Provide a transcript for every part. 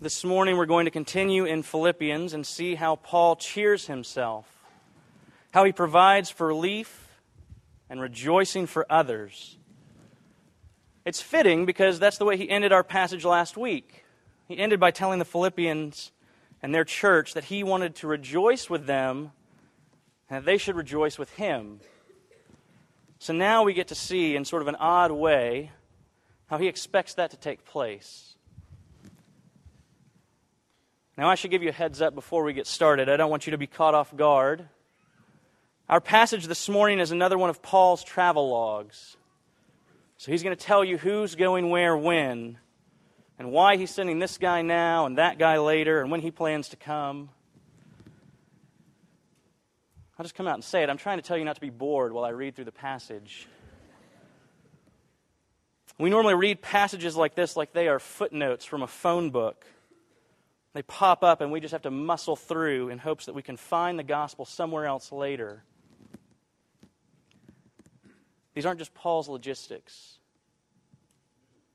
This morning we're going to continue in Philippians and see how Paul cheers himself, how he provides for relief and rejoicing for others. It's fitting because that's the way he ended our passage last week. He ended by telling the Philippians and their church that he wanted to rejoice with them and that they should rejoice with him. So now we get to see, in sort of an odd way, how he expects that to take place. Now, I should give you a heads up before we get started. I don't want you to be caught off guard. Our passage this morning is another one of Paul's travel logs. So he's going to tell you who's going where when, and why he's sending this guy now and that guy later, and when he plans to come. I'll just come out and say it. I'm trying to tell you not to be bored while I read through the passage. We normally read passages like this like they are footnotes from a phone book. They pop up, and we just have to muscle through in hopes that we can find the gospel somewhere else later. These aren't just Paul's logistics.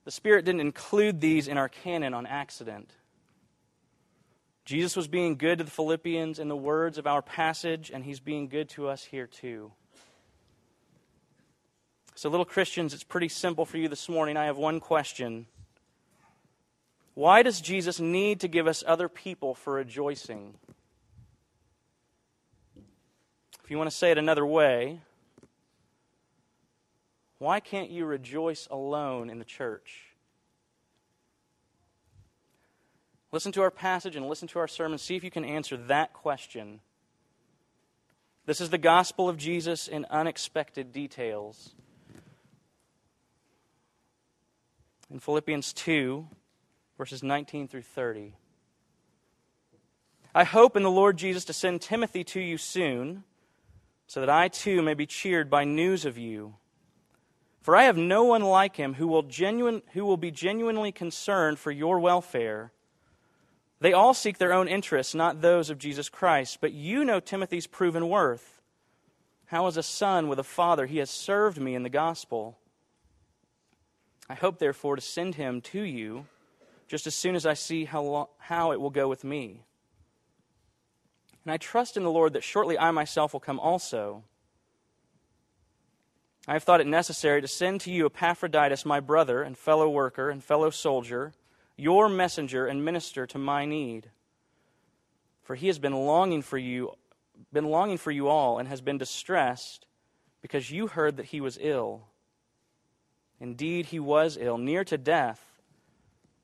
The Spirit didn't include these in our canon on accident. Jesus was being good to the Philippians in the words of our passage, and he's being good to us here too. So, little Christians, it's pretty simple for you this morning. I have one question Why does Jesus need to give us other people for rejoicing? If you want to say it another way, why can't you rejoice alone in the church? Listen to our passage and listen to our sermon. See if you can answer that question. This is the gospel of Jesus in unexpected details. In Philippians 2, verses 19 through 30. I hope in the Lord Jesus to send Timothy to you soon, so that I too may be cheered by news of you. For I have no one like him who will, genuine, who will be genuinely concerned for your welfare. They all seek their own interests, not those of Jesus Christ. But you know Timothy's proven worth. How, as a son with a father, he has served me in the gospel. I hope, therefore, to send him to you just as soon as I see how, how it will go with me. And I trust in the Lord that shortly I myself will come also. I have thought it necessary to send to you Epaphroditus, my brother and fellow worker and fellow soldier your messenger and minister to my need. For he has been longing for you, been longing for you all, and has been distressed because you heard that he was ill. Indeed, he was ill, near to death,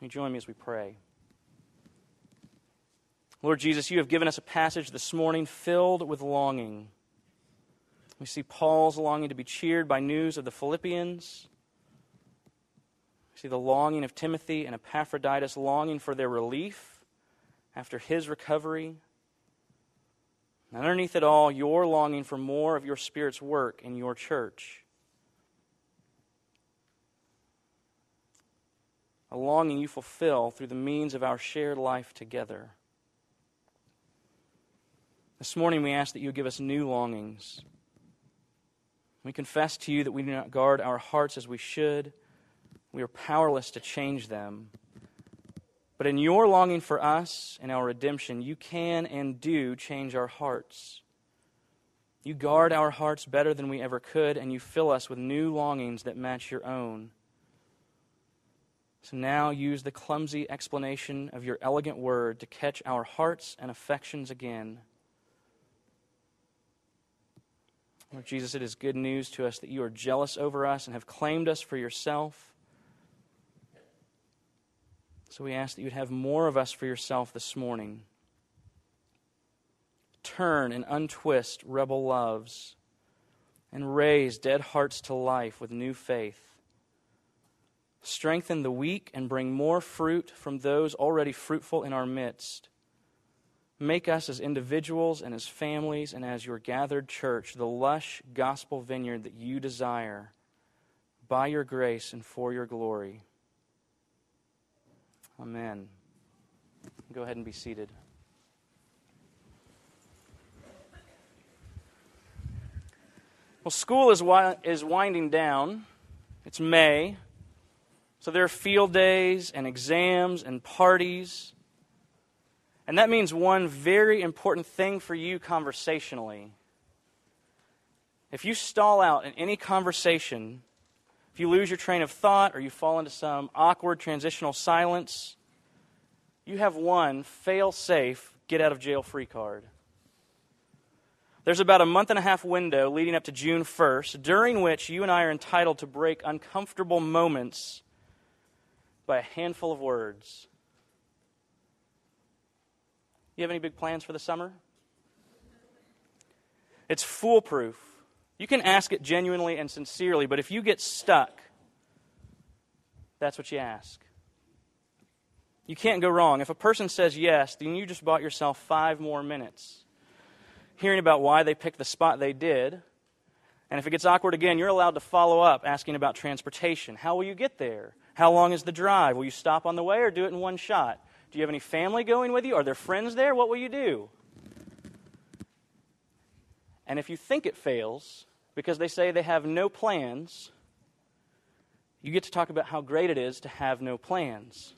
You join me as we pray. Lord Jesus, you have given us a passage this morning filled with longing. We see Paul's longing to be cheered by news of the Philippians We See the longing of Timothy and Epaphroditus, longing for their relief after his recovery. And underneath it all, your longing for more of your Spirit's work in your church. A longing you fulfill through the means of our shared life together. This morning, we ask that you give us new longings. We confess to you that we do not guard our hearts as we should we are powerless to change them. But in your longing for us and our redemption, you can and do change our hearts. You guard our hearts better than we ever could, and you fill us with new longings that match your own. So now use the clumsy explanation of your elegant word to catch our hearts and affections again. Lord Jesus, it is good news to us that you are jealous over us and have claimed us for yourself. So we ask that you'd have more of us for yourself this morning. Turn and untwist rebel loves and raise dead hearts to life with new faith. Strengthen the weak and bring more fruit from those already fruitful in our midst. Make us as individuals and as families and as your gathered church the lush gospel vineyard that you desire by your grace and for your glory. Amen. Go ahead and be seated. Well, school is, wi- is winding down. It's May. So there are field days and exams and parties. And that means one very important thing for you conversationally. If you stall out in any conversation, if you lose your train of thought or you fall into some awkward transitional silence, you have one fail safe, get out of jail free card. There's about a month and a half window leading up to June 1st, during which you and I are entitled to break uncomfortable moments by a handful of words. You have any big plans for the summer? It's foolproof. You can ask it genuinely and sincerely, but if you get stuck, that's what you ask. You can't go wrong. If a person says yes, then you just bought yourself five more minutes hearing about why they picked the spot they did. And if it gets awkward again, you're allowed to follow up asking about transportation. How will you get there? How long is the drive? Will you stop on the way or do it in one shot? Do you have any family going with you? Are there friends there? What will you do? And if you think it fails because they say they have no plans, you get to talk about how great it is to have no plans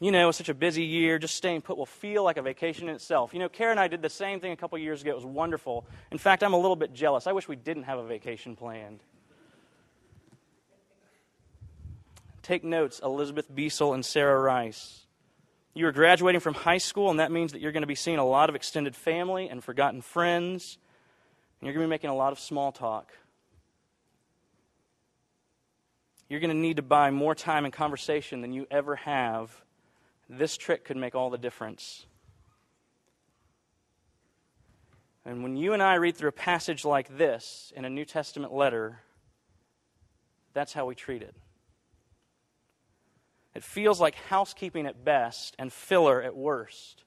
you know, it's such a busy year, just staying put will feel like a vacation in itself. You know, Karen and I did the same thing a couple years ago. It was wonderful. In fact, I'm a little bit jealous. I wish we didn't have a vacation planned. Take notes, Elizabeth Beasel and Sarah Rice. You are graduating from high school, and that means that you're going to be seeing a lot of extended family and forgotten friends, and you're going to be making a lot of small talk. You're going to need to buy more time and conversation than you ever have this trick could make all the difference. And when you and I read through a passage like this in a New Testament letter, that's how we treat it. It feels like housekeeping at best and filler at worst.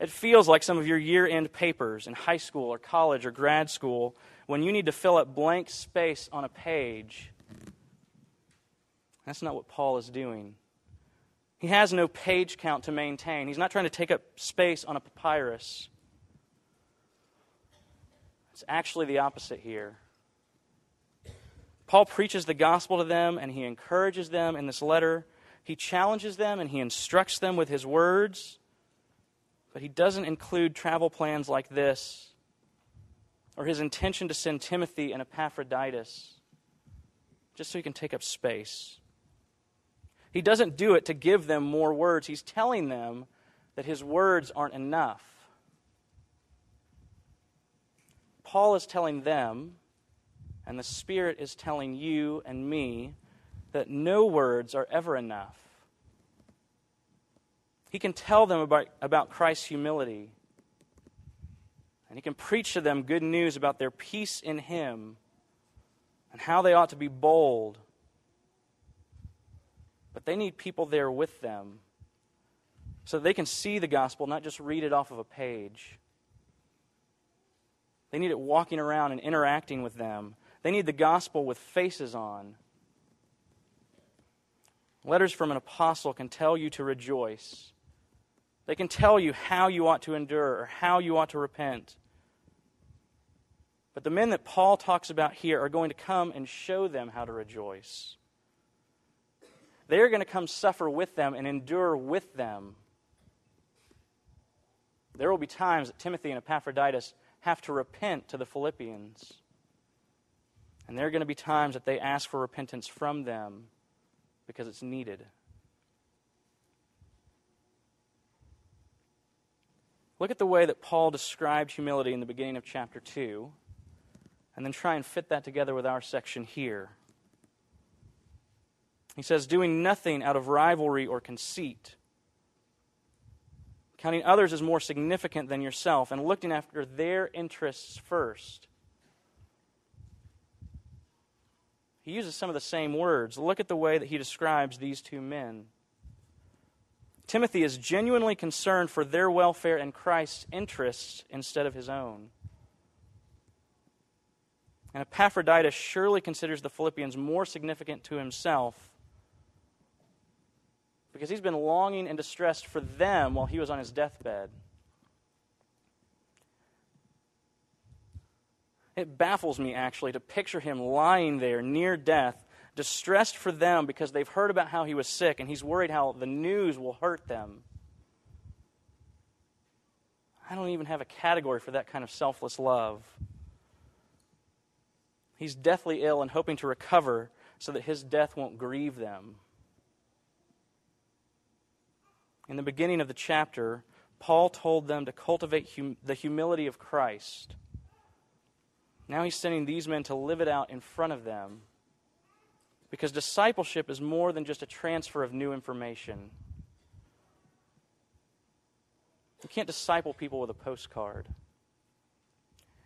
It feels like some of your year end papers in high school or college or grad school when you need to fill up blank space on a page. That's not what Paul is doing. He has no page count to maintain. He's not trying to take up space on a papyrus. It's actually the opposite here. Paul preaches the gospel to them and he encourages them in this letter. He challenges them and he instructs them with his words. But he doesn't include travel plans like this or his intention to send Timothy and Epaphroditus just so he can take up space. He doesn't do it to give them more words. He's telling them that his words aren't enough. Paul is telling them, and the Spirit is telling you and me, that no words are ever enough. He can tell them about, about Christ's humility, and he can preach to them good news about their peace in him and how they ought to be bold but they need people there with them so they can see the gospel, not just read it off of a page. They need it walking around and interacting with them. They need the gospel with faces on. Letters from an apostle can tell you to rejoice. They can tell you how you ought to endure or how you ought to repent. But the men that Paul talks about here are going to come and show them how to rejoice. They're going to come suffer with them and endure with them. There will be times that Timothy and Epaphroditus have to repent to the Philippians. And there are going to be times that they ask for repentance from them because it's needed. Look at the way that Paul described humility in the beginning of chapter 2, and then try and fit that together with our section here. He says, doing nothing out of rivalry or conceit, counting others as more significant than yourself, and looking after their interests first. He uses some of the same words. Look at the way that he describes these two men. Timothy is genuinely concerned for their welfare and Christ's interests instead of his own. And Epaphroditus surely considers the Philippians more significant to himself because he's been longing and distressed for them while he was on his deathbed. It baffles me, actually, to picture him lying there near death, distressed for them because they've heard about how he was sick and he's worried how the news will hurt them. I don't even have a category for that kind of selfless love. He's deathly ill and hoping to recover so that his death won't grieve them. In the beginning of the chapter, Paul told them to cultivate hum- the humility of Christ. Now he's sending these men to live it out in front of them. Because discipleship is more than just a transfer of new information. You can't disciple people with a postcard.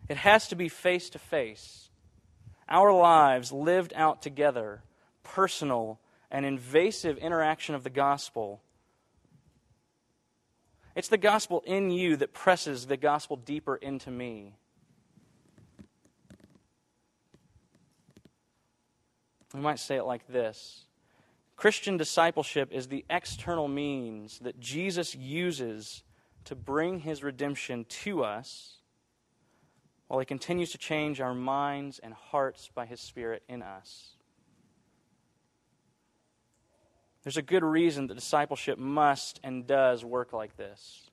It has to be face to face. Our lives lived out together, personal and invasive interaction of the gospel. It's the gospel in you that presses the gospel deeper into me. We might say it like this Christian discipleship is the external means that Jesus uses to bring his redemption to us while he continues to change our minds and hearts by his Spirit in us. There's a good reason that discipleship must and does work like this.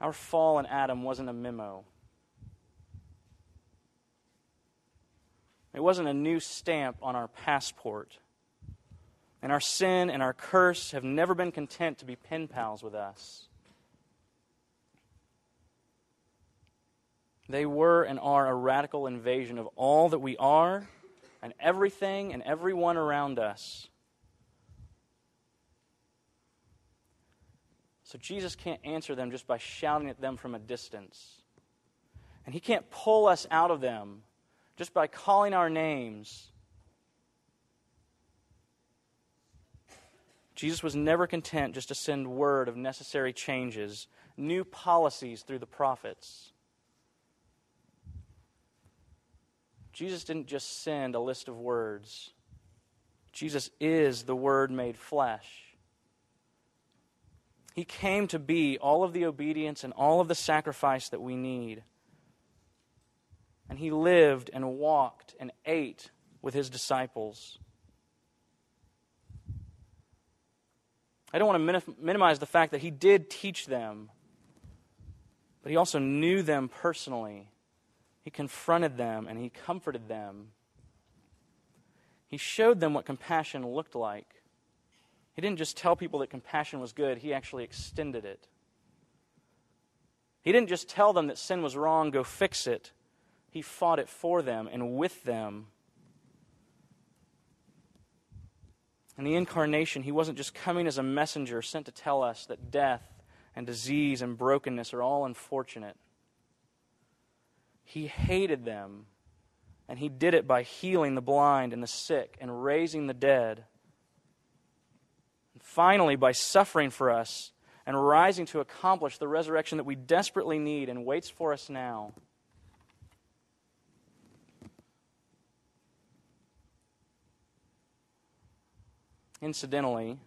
Our fall in Adam wasn't a memo. It wasn't a new stamp on our passport. And our sin and our curse have never been content to be pen pals with us. They were and are a radical invasion of all that we are and everything and everyone around us. So Jesus can't answer them just by shouting at them from a distance. And he can't pull us out of them just by calling our names. Jesus was never content just to send word of necessary changes, new policies through the prophets. Jesus didn't just send a list of words. Jesus is the Word made flesh. He came to be all of the obedience and all of the sacrifice that we need. And he lived and walked and ate with his disciples. I don't want to minimize the fact that he did teach them, but he also knew them personally. He confronted them and he comforted them. He showed them what compassion looked like. He didn't just tell people that compassion was good, he actually extended it. He didn't just tell them that sin was wrong, go fix it. He fought it for them and with them. In the incarnation, he wasn't just coming as a messenger sent to tell us that death and disease and brokenness are all unfortunate. He hated them, and he did it by healing the blind and the sick and raising the dead. And finally, by suffering for us and rising to accomplish the resurrection that we desperately need and waits for us now. Incidentally,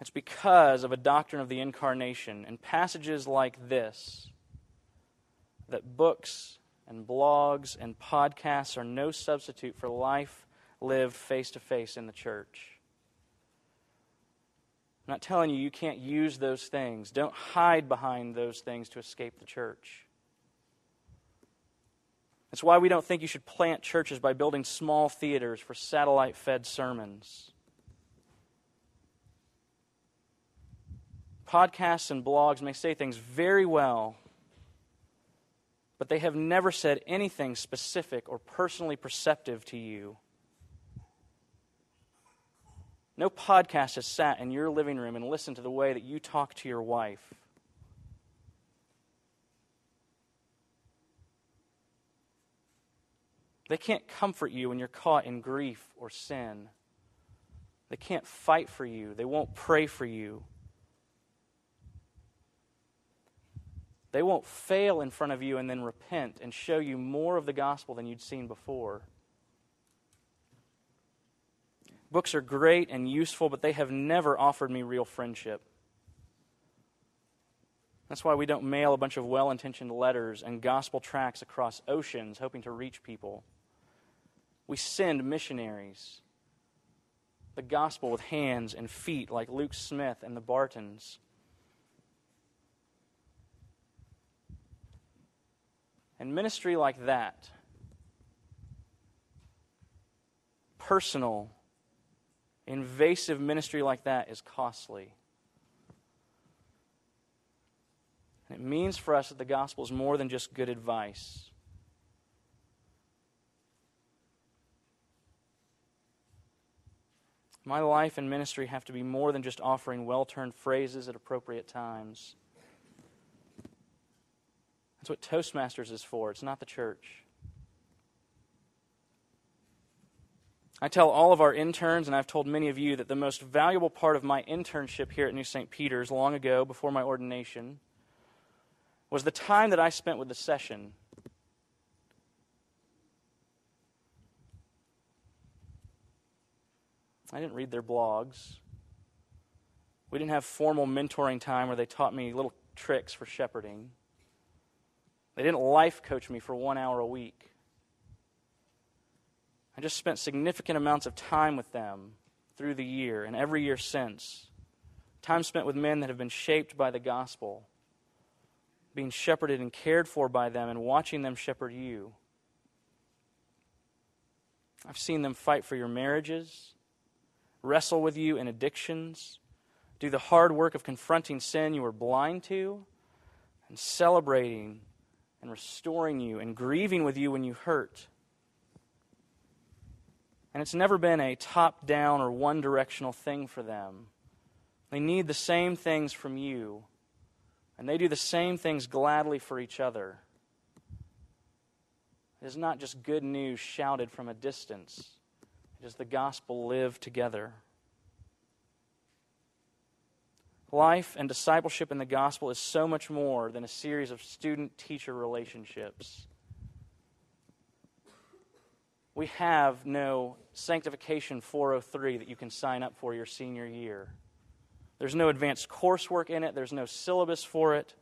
it's because of a doctrine of the incarnation and passages like this that books and blogs and podcasts are no substitute for life lived face to face in the church. I'm not telling you you can't use those things. Don't hide behind those things to escape the church. That's why we don't think you should plant churches by building small theaters for satellite fed sermons. Podcasts and blogs may say things very well, but they have never said anything specific or personally perceptive to you. No podcast has sat in your living room and listened to the way that you talk to your wife. They can't comfort you when you're caught in grief or sin. They can't fight for you. They won't pray for you. They won't fail in front of you and then repent and show you more of the gospel than you'd seen before. Books are great and useful, but they have never offered me real friendship. That's why we don't mail a bunch of well intentioned letters and gospel tracts across oceans hoping to reach people. We send missionaries the gospel with hands and feet like Luke Smith and the Bartons. And ministry like that, personal, invasive ministry like that, is costly. And it means for us that the gospel is more than just good advice. My life and ministry have to be more than just offering well turned phrases at appropriate times. That's what Toastmasters is for. It's not the church. I tell all of our interns, and I've told many of you, that the most valuable part of my internship here at New St. Peter's long ago, before my ordination, was the time that I spent with the session. I didn't read their blogs. We didn't have formal mentoring time where they taught me little tricks for shepherding. They didn't life coach me for one hour a week. I just spent significant amounts of time with them through the year and every year since. Time spent with men that have been shaped by the gospel, being shepherded and cared for by them, and watching them shepherd you. I've seen them fight for your marriages, wrestle with you in addictions, do the hard work of confronting sin you were blind to, and celebrating and restoring you and grieving with you when you hurt. And it's never been a top down or one directional thing for them. They need the same things from you, and they do the same things gladly for each other. It is not just good news shouted from a distance, it is the gospel lived together. Life and discipleship in the gospel is so much more than a series of student teacher relationships. We have no Sanctification 403 that you can sign up for your senior year. There's no advanced coursework in it, there's no syllabus for it.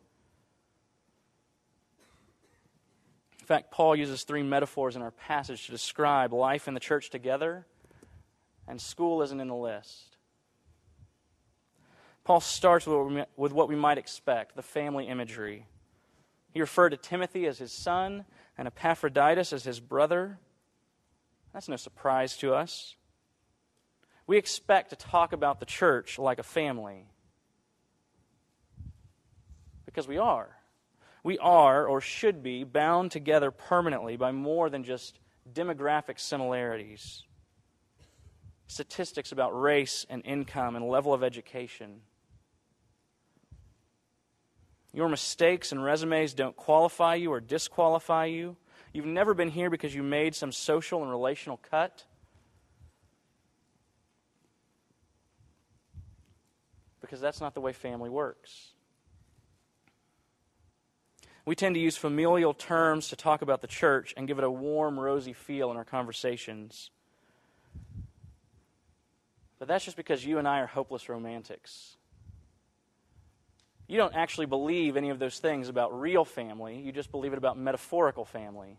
In fact, Paul uses three metaphors in our passage to describe life in the church together, and school isn't in the list. Paul starts with what we might expect the family imagery. He referred to Timothy as his son and Epaphroditus as his brother. That's no surprise to us. We expect to talk about the church like a family because we are. We are, or should be, bound together permanently by more than just demographic similarities, statistics about race and income and level of education your mistakes and resumes don't qualify you or disqualify you. You've never been here because you made some social and relational cut. Because that's not the way family works. We tend to use familial terms to talk about the church and give it a warm, rosy feel in our conversations. But that's just because you and I are hopeless romantics you don't actually believe any of those things about real family, you just believe it about metaphorical family.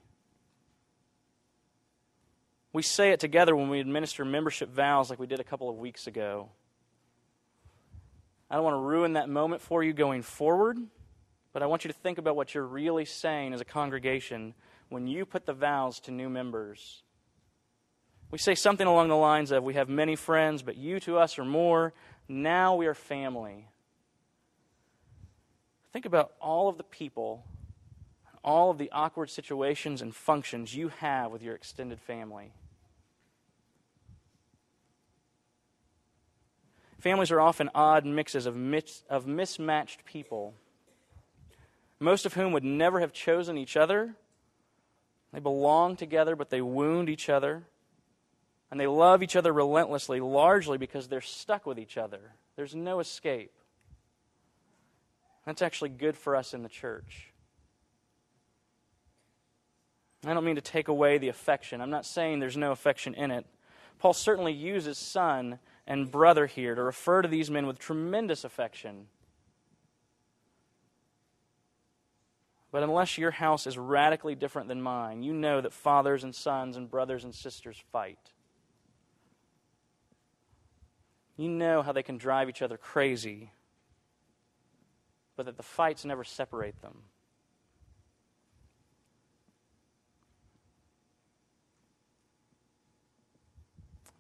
We say it together when we administer membership vows like we did a couple of weeks ago. I don't want to ruin that moment for you going forward, but I want you to think about what you're really saying as a congregation when you put the vows to new members. We say something along the lines of, We have many friends, but you to us are more. Now we are family. Think about all of the people, all of the awkward situations and functions you have with your extended family. Families are often odd mixes of, mis- of mismatched people, most of whom would never have chosen each other, They belong together, but they wound each other. And they love each other relentlessly, largely because they're stuck with each other. There's no escape. That's actually good for us in the church. I don't mean to take away the affection. I'm not saying there's no affection in it. Paul certainly uses son and brother here to refer to these men with tremendous affection. But unless your house is radically different than mine, you know that fathers and sons and brothers and sisters fight. You know how they can drive each other crazy, but that the fights never separate them.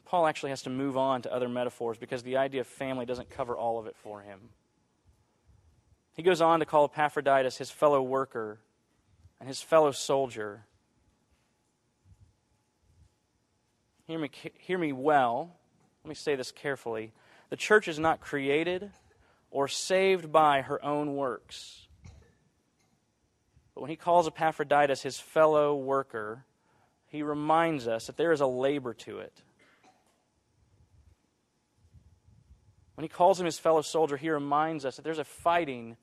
Paul actually has to move on to other metaphors because the idea of family doesn't cover all of it for him. He goes on to call Epaphroditus his fellow worker and his fellow soldier. Hear me, hear me well. Let me say this carefully. The church is not created or saved by her own works. But when he calls Epaphroditus his fellow worker, he reminds us that there is a labor to it. When he calls him his fellow soldier, he reminds us that there's a fighting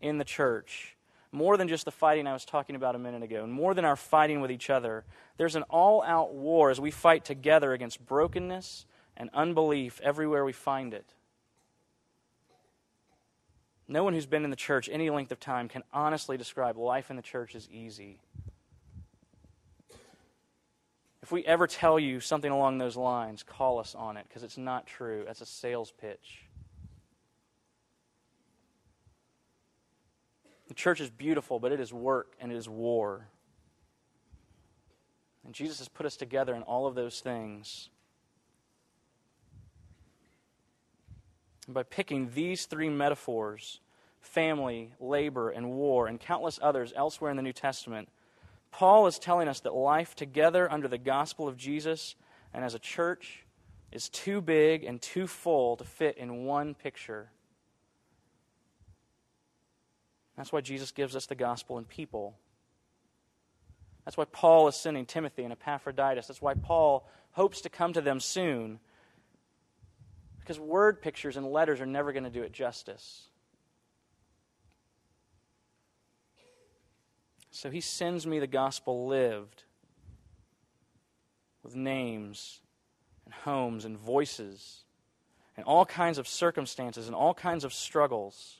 in the church. More than just the fighting I was talking about a minute ago, and more than our fighting with each other. There's an all out war as we fight together against brokenness and unbelief everywhere we find it. No one who's been in the church any length of time can honestly describe life in the church as easy. If we ever tell you something along those lines, call us on it because it's not true. That's a sales pitch. The church is beautiful, but it is work and it is war. And Jesus has put us together in all of those things. And by picking these three metaphors family, labor, and war, and countless others elsewhere in the New Testament Paul is telling us that life together under the gospel of Jesus and as a church is too big and too full to fit in one picture. That's why Jesus gives us the gospel in people. That's why Paul is sending Timothy and Epaphroditus. That's why Paul hopes to come to them soon. Because word pictures and letters are never going to do it justice. So he sends me the gospel lived with names and homes and voices and all kinds of circumstances and all kinds of struggles.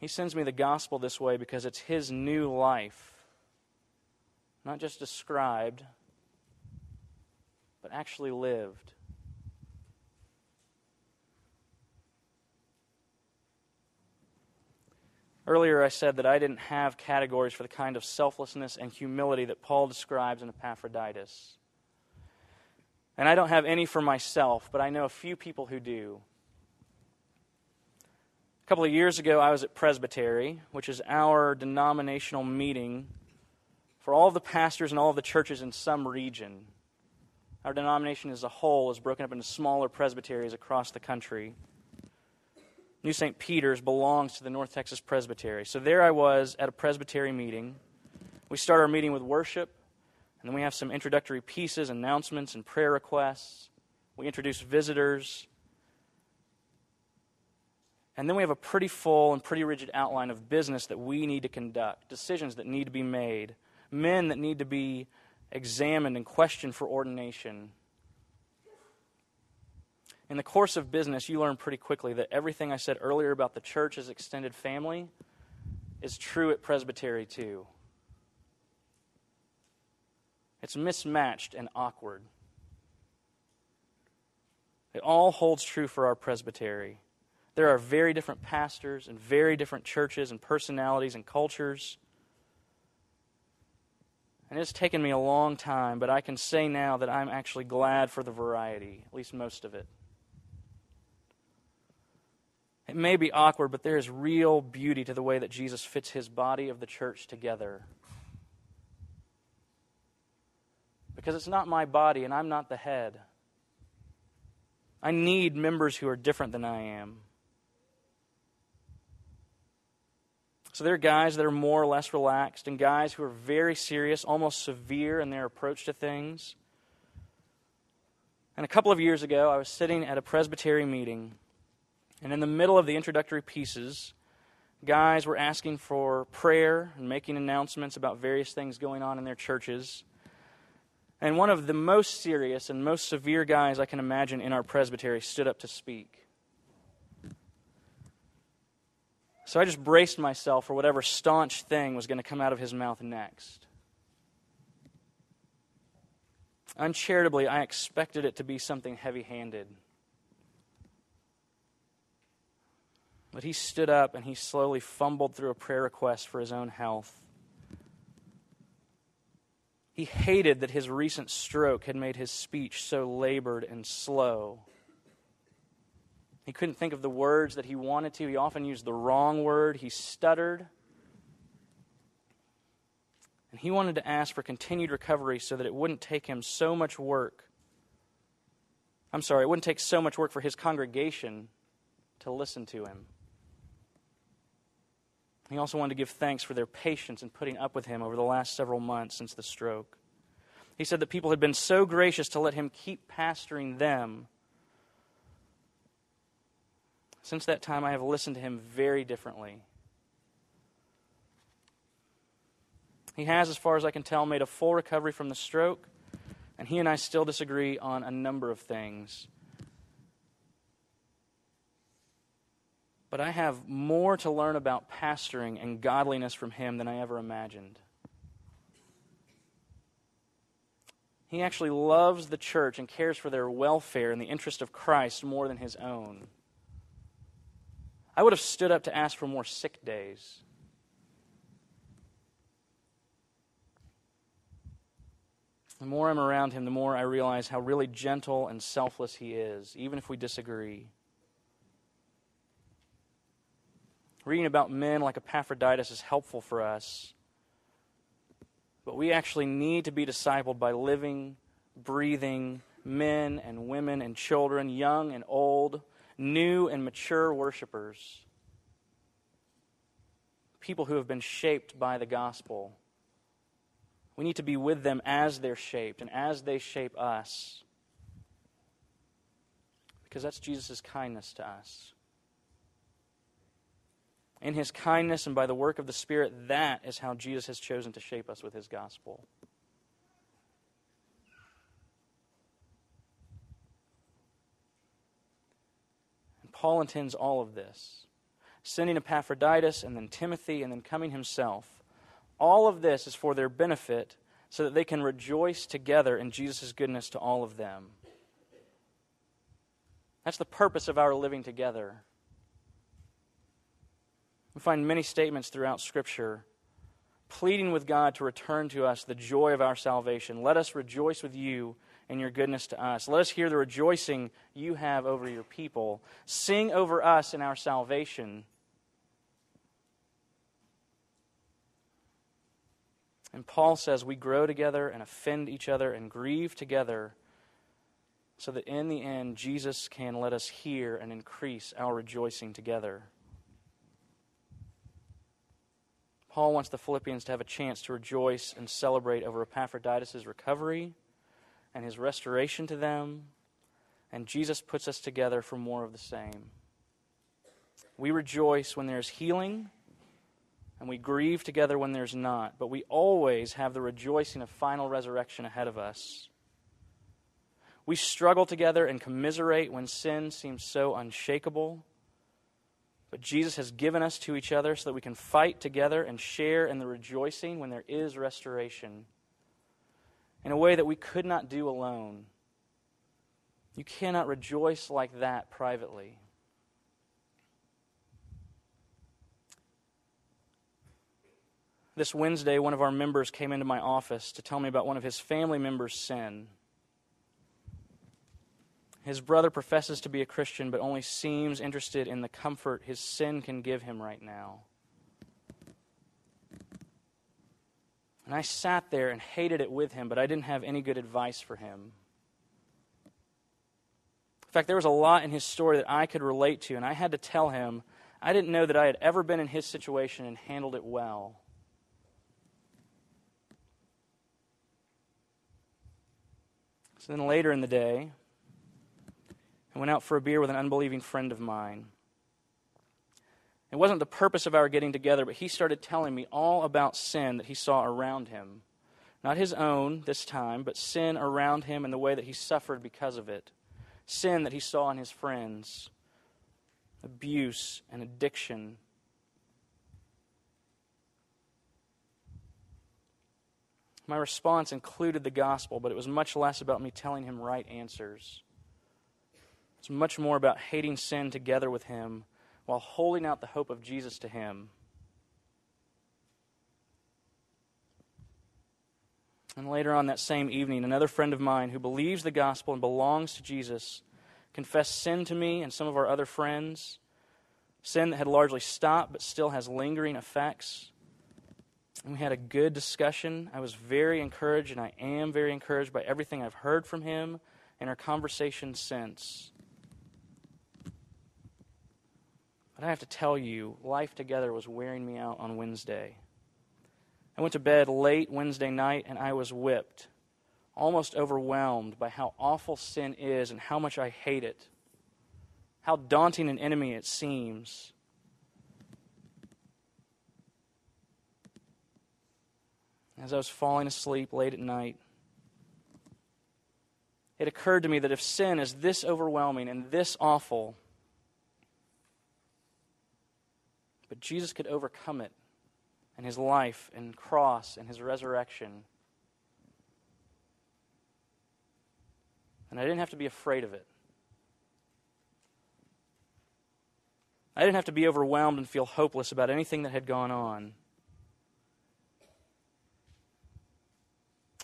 He sends me the gospel this way because it's his new life, not just described, but actually lived. Earlier, I said that I didn't have categories for the kind of selflessness and humility that Paul describes in Epaphroditus. And I don't have any for myself, but I know a few people who do. A couple of years ago, I was at Presbytery, which is our denominational meeting for all of the pastors and all of the churches in some region. Our denomination as a whole is broken up into smaller presbyteries across the country. New St. Peter's belongs to the North Texas Presbytery. So there I was at a Presbytery meeting. We start our meeting with worship, and then we have some introductory pieces, announcements, and prayer requests. We introduce visitors. And then we have a pretty full and pretty rigid outline of business that we need to conduct, decisions that need to be made, men that need to be examined and questioned for ordination. In the course of business, you learn pretty quickly that everything I said earlier about the church as extended family is true at Presbytery too. It's mismatched and awkward. It all holds true for our presbytery. There are very different pastors and very different churches and personalities and cultures. And it's taken me a long time, but I can say now that I'm actually glad for the variety, at least most of it. It may be awkward, but there is real beauty to the way that Jesus fits his body of the church together. Because it's not my body and I'm not the head. I need members who are different than I am. So there are guys that are more or less relaxed, and guys who are very serious, almost severe in their approach to things. And a couple of years ago, I was sitting at a Presbytery meeting, and in the middle of the introductory pieces, guys were asking for prayer and making announcements about various things going on in their churches. And one of the most serious and most severe guys I can imagine in our presbytery stood up to speak. So I just braced myself for whatever staunch thing was going to come out of his mouth next. Uncharitably, I expected it to be something heavy handed. But he stood up and he slowly fumbled through a prayer request for his own health. He hated that his recent stroke had made his speech so labored and slow. He couldn't think of the words that he wanted to. He often used the wrong word. He stuttered. And he wanted to ask for continued recovery so that it wouldn't take him so much work. I'm sorry, it wouldn't take so much work for his congregation to listen to him. He also wanted to give thanks for their patience in putting up with him over the last several months since the stroke. He said that people had been so gracious to let him keep pastoring them since that time, I have listened to him very differently. He has, as far as I can tell, made a full recovery from the stroke, and he and I still disagree on a number of things. But I have more to learn about pastoring and godliness from him than I ever imagined. He actually loves the church and cares for their welfare and the interest of Christ more than his own. I would have stood up to ask for more sick days. The more I'm around him, the more I realize how really gentle and selfless he is, even if we disagree. Reading about men like Epaphroditus is helpful for us, but we actually need to be discipled by living, breathing men and women and children, young and old new and mature worshipers, people who have been shaped by the gospel. We need to be with them as they're shaped and as they shape us. Because that's Jesus' kindness to us. In his kindness and by the work of the Spirit, that is how Jesus has chosen to shape us with his gospel. And Paul intends all of this sending Epaphroditus and then Timothy and then coming himself. All of this is for their benefit so that they can rejoice together in Jesus' goodness to all of them. That's the purpose of our living together. We find many statements throughout Scripture pleading with God to return to us the joy of our salvation. Let us rejoice with you and your goodness to us. Let us hear the rejoicing you have over your people. Sing over us in our salvation. And Paul says we grow together and offend each other and grieve together so that in the end Jesus can let us hear and increase our rejoicing together. Paul wants the Philippians to have a chance to rejoice and celebrate over Epaphroditus' recovery and his restoration to them. And Jesus puts us together for more of the same. We rejoice when there's healing, and we grieve together when there's not, but we always have the rejoicing of final resurrection ahead of us. We struggle together and commiserate when sin seems so unshakable. But Jesus has given us to each other so that we can fight together and share in the rejoicing when there is restoration in a way that we could not do alone. You cannot rejoice like that privately. This Wednesday, one of our members came into my office to tell me about one of his family members' sin. His brother professes to be a Christian, but only seems interested in the comfort his sin can give him right now. And I sat there and hated it with him, but I didn't have any good advice for him. In fact, there was a lot in his story that I could relate to, and I had to tell him I didn't know that I had ever been in his situation and handled it well. So then later in the day, I went out for a beer with an unbelieving friend of mine. It wasn't the purpose of our getting together, but he started telling me all about sin that he saw around him. Not his own this time, but sin around him and the way that he suffered because of it. Sin that he saw in his friends, abuse and addiction. My response included the gospel, but it was much less about me telling him right answers. It's much more about hating sin together with him while holding out the hope of Jesus to him. And later on that same evening, another friend of mine who believes the gospel and belongs to Jesus confessed sin to me and some of our other friends. Sin that had largely stopped but still has lingering effects. And we had a good discussion. I was very encouraged, and I am very encouraged by everything I've heard from him and our conversation since. But I have to tell you, life together was wearing me out on Wednesday. I went to bed late Wednesday night and I was whipped, almost overwhelmed by how awful sin is and how much I hate it, how daunting an enemy it seems. As I was falling asleep late at night, it occurred to me that if sin is this overwhelming and this awful, but Jesus could overcome it and his life and cross and his resurrection. And I didn't have to be afraid of it. I didn't have to be overwhelmed and feel hopeless about anything that had gone on.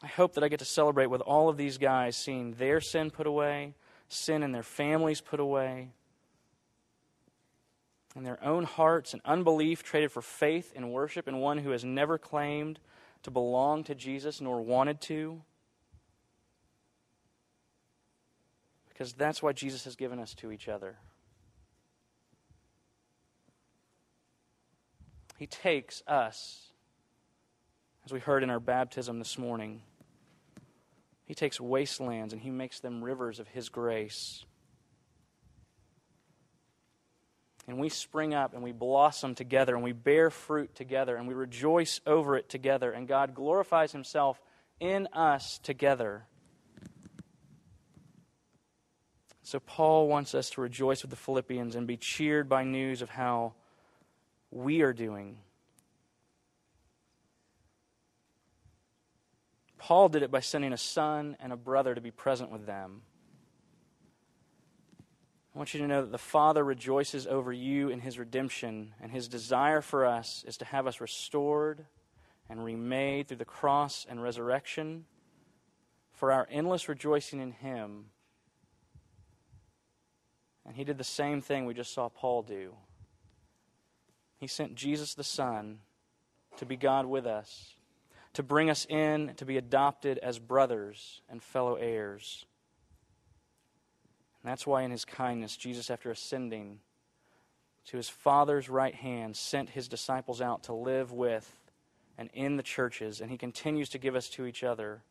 I hope that I get to celebrate with all of these guys seeing their sin put away, sin in their families put away, in their own hearts and unbelief traded for faith and worship in one who has never claimed to belong to Jesus nor wanted to. Because that's why Jesus has given us to each other. He takes us, as we heard in our baptism this morning, He takes wastelands and He makes them rivers of His grace and we spring up and we blossom together and we bear fruit together and we rejoice over it together and God glorifies Himself in us together. So, Paul wants us to rejoice with the Philippians and be cheered by news of how we are doing. Paul did it by sending a son and a brother to be present with them. I want you to know that the Father rejoices over you in his redemption, and his desire for us is to have us restored and remade through the cross and resurrection for our endless rejoicing in him. And he did the same thing we just saw Paul do. He sent Jesus the Son to be God with us, to bring us in, to be adopted as brothers and fellow heirs. And that's why, in his kindness, Jesus, after ascending to his Father's right hand, sent his disciples out to live with and in the churches. And he continues to give us to each other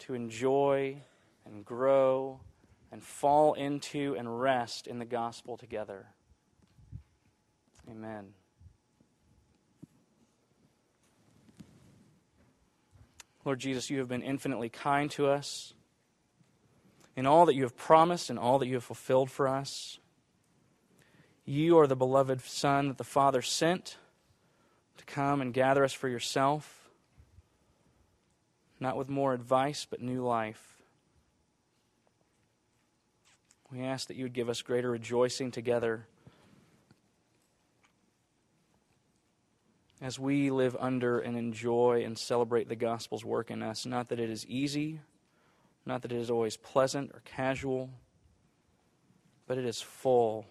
to enjoy and grow and fall into and rest in the gospel together. Amen. Lord Jesus, you have been infinitely kind to us in all that you have promised and all that you have fulfilled for us. You are the beloved Son that the Father sent to come and gather us for yourself, not with more advice, but new life. We ask that you would give us greater rejoicing together as we live under and enjoy and celebrate the gospel's work in us. Not that it is easy not that it is always pleasant or casual, but it is full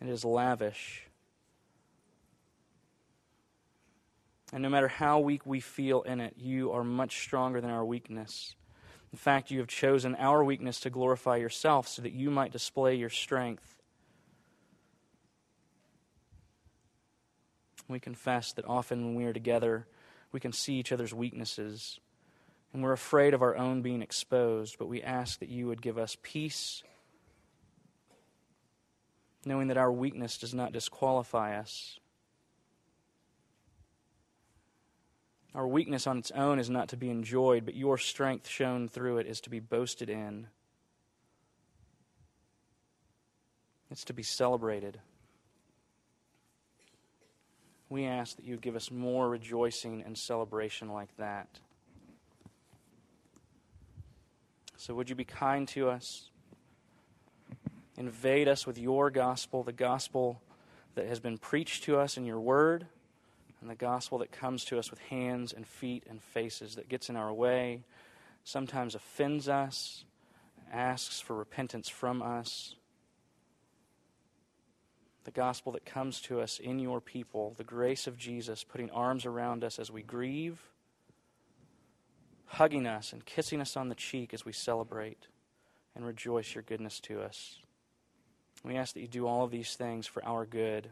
and it is lavish. And no matter how weak we feel in it, you are much stronger than our weakness. In fact, you have chosen our weakness to glorify yourself so that you might display your strength. We confess that often when we are together, we can see each other's weaknesses and we're afraid of our own being exposed, but we ask that you would give us peace, knowing that our weakness does not disqualify us. Our weakness on its own is not to be enjoyed, but your strength shown through it is to be boasted in. It's to be celebrated. We ask that you give us more rejoicing and celebration like that. So, would you be kind to us? Invade us with your gospel, the gospel that has been preached to us in your word, and the gospel that comes to us with hands and feet and faces that gets in our way, sometimes offends us, asks for repentance from us the gospel that comes to us in your people, the grace of Jesus putting arms around us as we grieve, hugging us and kissing us on the cheek as we celebrate and rejoice your goodness to us. We ask that you do all of these things for our good,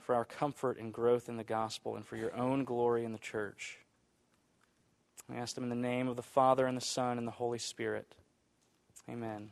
for our comfort and growth in the gospel, and for your own glory in the church. We ask them in the name of the Father, and the Son, and the Holy Spirit. Amen.